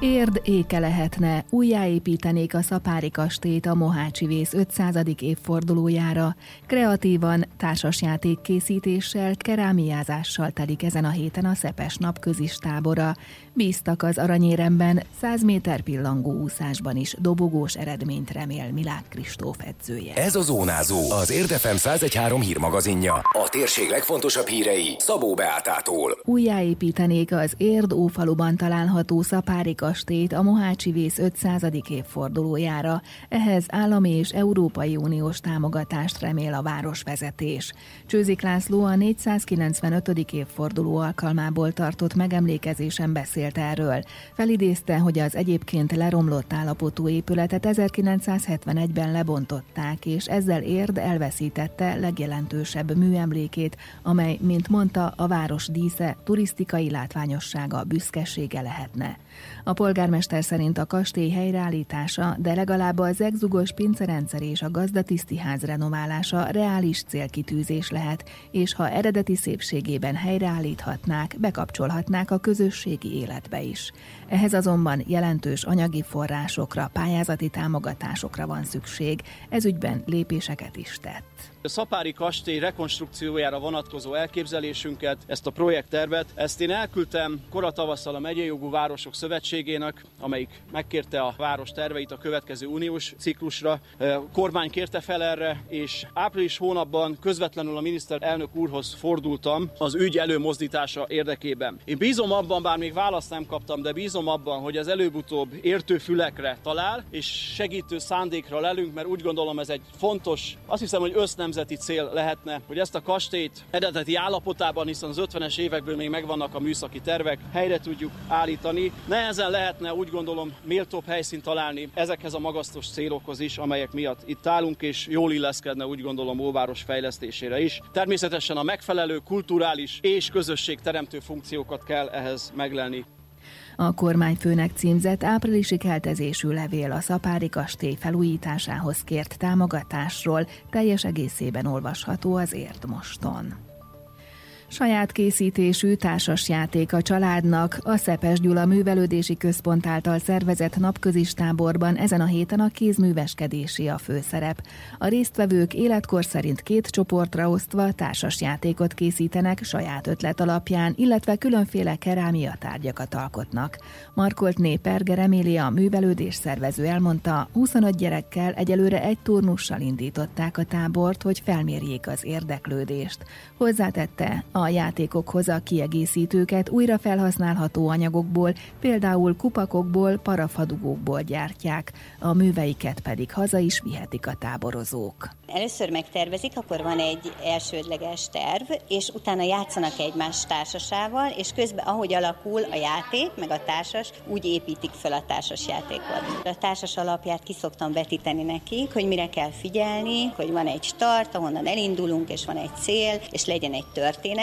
Érd éke lehetne, újjáépítenék a Szapári kastélyt a Mohácsi Vész 500. évfordulójára. Kreatívan, társasjáték készítéssel, kerámiázással telik ezen a héten a Szepes napközis tábora. Bíztak az aranyéremben, 100 méter pillangó úszásban is dobogós eredményt remél Milák Kristóf edzője. Ez a Zónázó, az Érdefem 1013 hírmagazinja. A térség legfontosabb hírei Szabó Beátától. Újjáépítenék az Érd ófaluban található Szapári kastélyt a Mohácsi Vész 500. évfordulójára. Ehhez állami és Európai Uniós támogatást remél a városvezetés. Csőzik László a 495. évforduló alkalmából tartott megemlékezésen beszélt erről. Felidézte, hogy az egyébként leromlott állapotú épületet 1971-ben lebontották, és ezzel érd elveszítette legjelentősebb műemlékét, amely, mint mondta, a város dísze, turisztikai látványossága, büszkesége lehetne. A polgármester szerint a kastély helyreállítása, de legalább az egzugos pincerendszer és a gazdatiszti ház renoválása reális célkitűzés lehet, és ha eredeti szépségében helyreállíthatnák, bekapcsolhatnák a közösségi életbe is. Ehhez azonban jelentős anyagi forrásokra, pályázati támogatásokra van szükség, ezügyben lépéseket is tett. A Szapári kastély rekonstrukciójára vonatkozó elképzelésünket, ezt a projekttervet, ezt én elküldtem koratavasszal a megyei jogú városok szövetségének, amelyik megkérte a város terveit a következő uniós ciklusra. A kormány kérte fel erre, és április hónapban közvetlenül a miniszterelnök úrhoz fordultam az ügy előmozdítása érdekében. Én bízom abban, bár még választ nem kaptam, de bízom abban, hogy az előbb-utóbb értő fülekre talál, és segítő szándékra lelünk, mert úgy gondolom ez egy fontos, azt hiszem, hogy össznemzeti cél lehetne, hogy ezt a kastélyt eredeti állapotában, hiszen az 50-es évekből még megvannak a műszaki tervek, helyre tudjuk állítani. Nehezen lehetne úgy gondolom méltóbb helyszínt találni ezekhez a magasztos célokhoz is, amelyek miatt itt állunk, és jól illeszkedne úgy gondolom Óváros fejlesztésére is. Természetesen a megfelelő kulturális és közösségteremtő funkciókat kell ehhez meglelni. A kormányfőnek címzett áprilisi keltezésű levél a Szapári kastély felújításához kért támogatásról teljes egészében olvasható az Érdmoston. Saját készítésű társasjáték a családnak a Szepes Gyula Művelődési Központ által szervezett napközis táborban ezen a héten a kézműveskedési a főszerep. A résztvevők életkor szerint két csoportra osztva társasjátékot készítenek saját ötlet alapján, illetve különféle kerámia tárgyakat alkotnak. Markolt Néperger Emília, a művelődés szervező elmondta, 25 gyerekkel egyelőre egy turnussal indították a tábort, hogy felmérjék az érdeklődést. Hozzátette, a játékokhoz a kiegészítőket újra felhasználható anyagokból, például kupakokból, parafadugókból gyártják, a műveiket pedig haza is vihetik a táborozók. Először megtervezik, akkor van egy elsődleges terv, és utána játszanak egymás társasával, és közben ahogy alakul a játék, meg a társas, úgy építik fel a társas játékot. A társas alapját ki szoktam vetíteni nekik, hogy mire kell figyelni, hogy van egy start, ahonnan elindulunk, és van egy cél, és legyen egy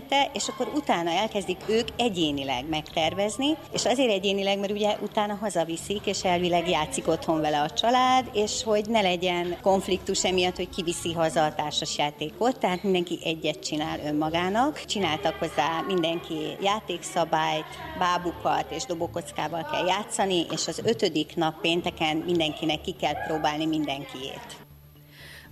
története, és akkor utána elkezdik ők egyénileg megtervezni, és azért egyénileg, mert ugye utána hazaviszik, és elvileg játszik otthon vele a család, és hogy ne legyen konfliktus emiatt, hogy ki viszi haza a társasjátékot, tehát mindenki egyet csinál önmagának. Csináltak hozzá mindenki játékszabályt, bábukat és dobókockával kell játszani, és az ötödik nap pénteken mindenkinek ki kell próbálni mindenkiét.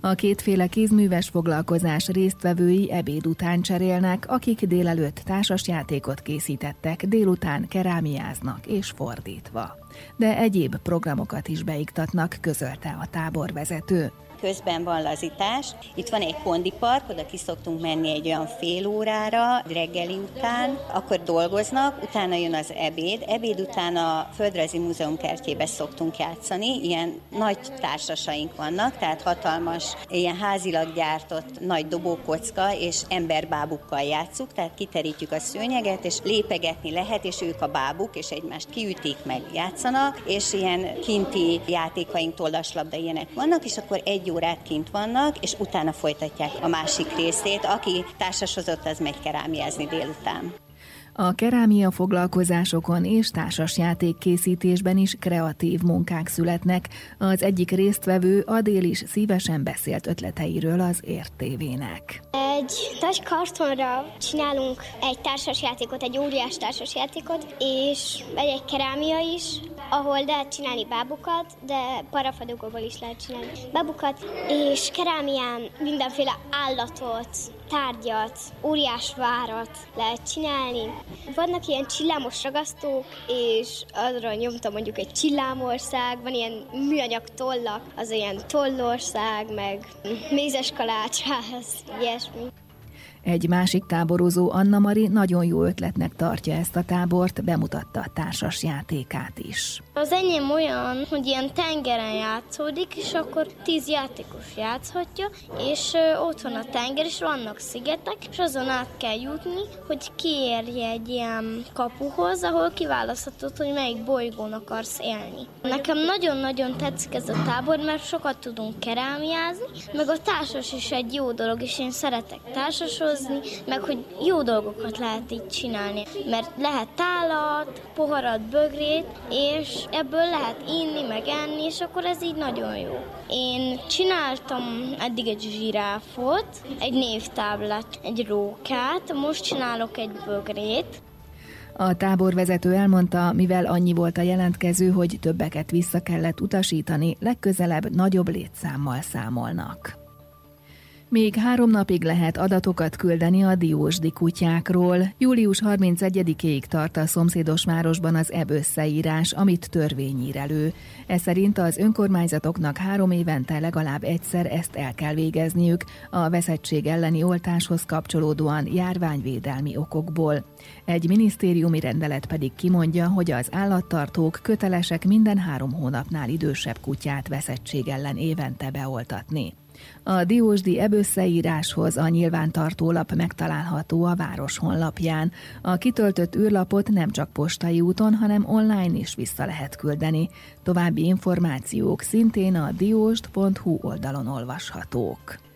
A kétféle kézműves foglalkozás résztvevői ebéd után cserélnek, akik délelőtt társasjátékot készítettek, délután kerámiáznak és fordítva. De egyéb programokat is beiktatnak, közölte a táborvezető közben van lazítás. Itt van egy kondipark, oda ki szoktunk menni egy olyan fél órára, reggeli után, akkor dolgoznak, utána jön az ebéd. Ebéd után a Földrajzi Múzeum kertjébe szoktunk játszani, ilyen nagy társasaink vannak, tehát hatalmas, ilyen házilag gyártott nagy dobókocka és emberbábukkal játszuk, tehát kiterítjük a szőnyeget, és lépegetni lehet, és ők a bábuk, és egymást kiütik, meg játszanak, és ilyen kinti játékaink, tollaslabda ilyenek vannak, és akkor egy egy órát kint vannak, és utána folytatják a másik részét. Aki társasozott, az megy kerámiázni délután. A kerámia foglalkozásokon és társasjáték készítésben is kreatív munkák születnek. Az egyik résztvevő Adél is szívesen beszélt ötleteiről az értévének. Egy nagy kartonra csinálunk egy társasjátékot, egy óriás társasjátékot, és egy kerámia is, ahol lehet csinálni bábukat, de parafadogóból is lehet csinálni bábukat, és kerámián mindenféle állatot, tárgyat, óriás várat lehet csinálni. Vannak ilyen csillámos ragasztók, és arra nyomtam mondjuk egy csillámország, van ilyen műanyag tollak, az ilyen tollország, meg mézes kalácsáz, ilyesmi. Egy másik táborozó, Anna Mari nagyon jó ötletnek tartja ezt a tábort, bemutatta a társas játékát is. Az enyém olyan, hogy ilyen tengeren játszódik, és akkor tíz játékos játszhatja, és ott van a tenger, és vannak szigetek, és azon át kell jutni, hogy kiérje egy ilyen kapuhoz, ahol kiválaszthatod, hogy melyik bolygón akarsz élni. Nekem nagyon-nagyon tetszik ez a tábor, mert sokat tudunk kerámiázni, meg a társas is egy jó dolog, és én szeretek társasozni, meg hogy jó dolgokat lehet így csinálni, mert lehet tálat, poharat, bögrét, és ebből lehet inni, meg enni, és akkor ez így nagyon jó. Én csináltam eddig egy zsiráfot, egy névtáblát, egy rókát, most csinálok egy bögrét, a táborvezető elmondta, mivel annyi volt a jelentkező, hogy többeket vissza kellett utasítani, legközelebb nagyobb létszámmal számolnak. Még három napig lehet adatokat küldeni a diósdi kutyákról. Július 31-ig tart a szomszédos városban az EB összeírás, amit törvény ír elő. Ez szerint az önkormányzatoknak három évente legalább egyszer ezt el kell végezniük, a veszettség elleni oltáshoz kapcsolódóan járványvédelmi okokból. Egy minisztériumi rendelet pedig kimondja, hogy az állattartók kötelesek minden három hónapnál idősebb kutyát veszettség ellen évente beoltatni. A Diósdi ebösszeíráshoz a nyilvántartólap megtalálható a város honlapján. A kitöltött űrlapot nem csak postai úton, hanem online is vissza lehet küldeni. További információk szintén a diósd.hu oldalon olvashatók.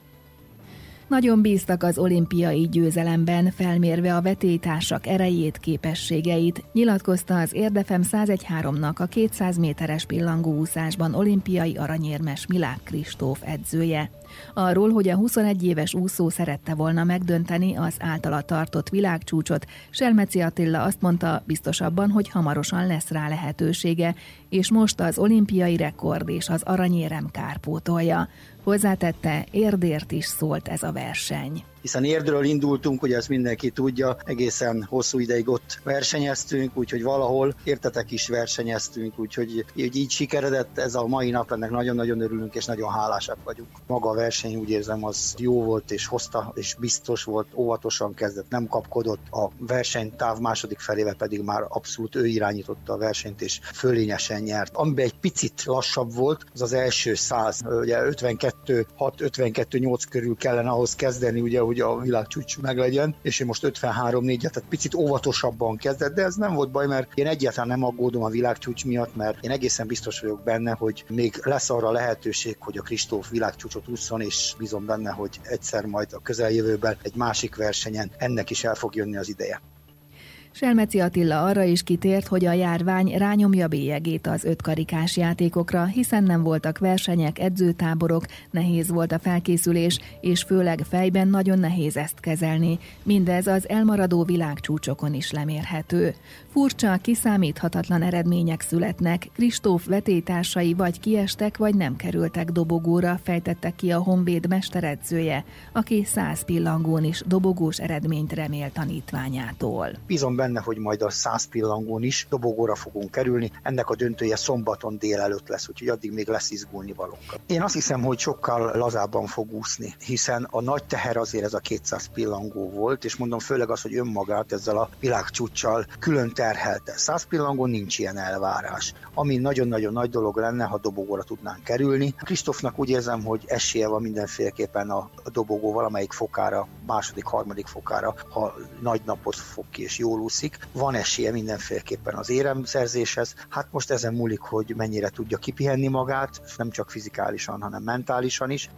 Nagyon bíztak az olimpiai győzelemben, felmérve a vetétársak erejét, képességeit, nyilatkozta az Érdefem 101.3-nak a 200 méteres pillangóúszásban olimpiai aranyérmes Milák Kristóf edzője. Arról, hogy a 21 éves úszó szerette volna megdönteni az általa tartott világcsúcsot, Selmeci Attila azt mondta biztosabban, hogy hamarosan lesz rá lehetősége, és most az olimpiai rekord és az aranyérem kárpótolja. Hozzátette, érdért is szólt ez a verseny hiszen érdről indultunk, hogy ezt mindenki tudja, egészen hosszú ideig ott versenyeztünk, úgyhogy valahol értetek is versenyeztünk, úgyhogy így, így sikeredett ez a mai nap, ennek nagyon-nagyon örülünk, és nagyon hálásak vagyunk. Maga a verseny úgy érzem, az jó volt, és hozta, és biztos volt, óvatosan kezdett, nem kapkodott. A verseny táv második felébe pedig már abszolút ő irányította a versenyt, és fölényesen nyert. Amiben egy picit lassabb volt, az az első száz, ugye 52 6 52 8 körül kellene ahhoz kezdeni, ugye, hogy a világcsúcs meglegyen, és én most 53 4 tehát picit óvatosabban kezdett, de ez nem volt baj, mert én egyáltalán nem aggódom a világcsúcs miatt, mert én egészen biztos vagyok benne, hogy még lesz arra lehetőség, hogy a Kristóf világcsúcsot ússzon, és bízom benne, hogy egyszer majd a közeljövőben egy másik versenyen ennek is el fog jönni az ideje. Selmeci Attila arra is kitért, hogy a járvány rányomja bélyegét az ötkarikás játékokra, hiszen nem voltak versenyek, edzőtáborok, nehéz volt a felkészülés, és főleg fejben nagyon nehéz ezt kezelni. Mindez az elmaradó világcsúcsokon is lemérhető. Furcsa, kiszámíthatatlan eredmények születnek, Kristóf vetétársai vagy kiestek, vagy nem kerültek dobogóra, fejtette ki a Honvéd mesteredzője, aki száz pillangón is dobogós eredményt remél tanítványától. Bízom benne, hogy majd a száz pillangón is dobogóra fogunk kerülni. Ennek a döntője szombaton délelőtt lesz, úgyhogy addig még lesz izgulni valók. Én azt hiszem, hogy sokkal lazábban fog úszni, hiszen a nagy teher azért ez a 200 pillangó volt, és mondom főleg az, hogy önmagát ezzel a világcsúccsal külön terhelte. Száz pillangón nincs ilyen elvárás, ami nagyon-nagyon nagy dolog lenne, ha dobogóra tudnánk kerülni. Kristófnak úgy érzem, hogy esélye van mindenféleképpen a dobogó valamelyik fokára, második, harmadik fokára, ha nagy napot fog ki és jól úszik. Van esélye mindenféleképpen az éremszerzéshez. Hát most ezen múlik, hogy mennyire tudja kipihenni magát, nem csak fizikálisan, hanem mentálisan is.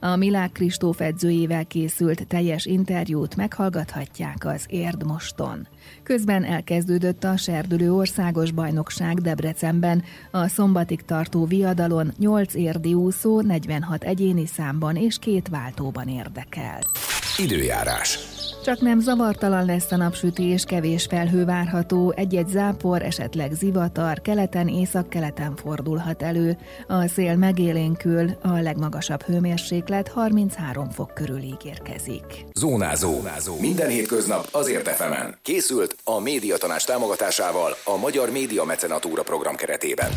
A Milák Kristóf edzőjével készült teljes interjút meghallgathatják az Érd moston. Közben elkezdődött a serdülő országos bajnokság Debrecenben, a szombatig tartó viadalon 8 érdi úszó 46 egyéni számban és két váltóban érdekel. Időjárás. Csak nem zavartalan lesz a napsütés, kevés felhő várható, egy-egy zápor, esetleg zivatar, keleten, északkeleten fordulhat elő. A szél megélénkül, a legmagasabb hőmérséklet 33 fok körül ígérkezik. Zónázó. Zónázó. Minden hétköznap azért efemen. Készült a médiatanás támogatásával a Magyar Média Mecenatúra program keretében.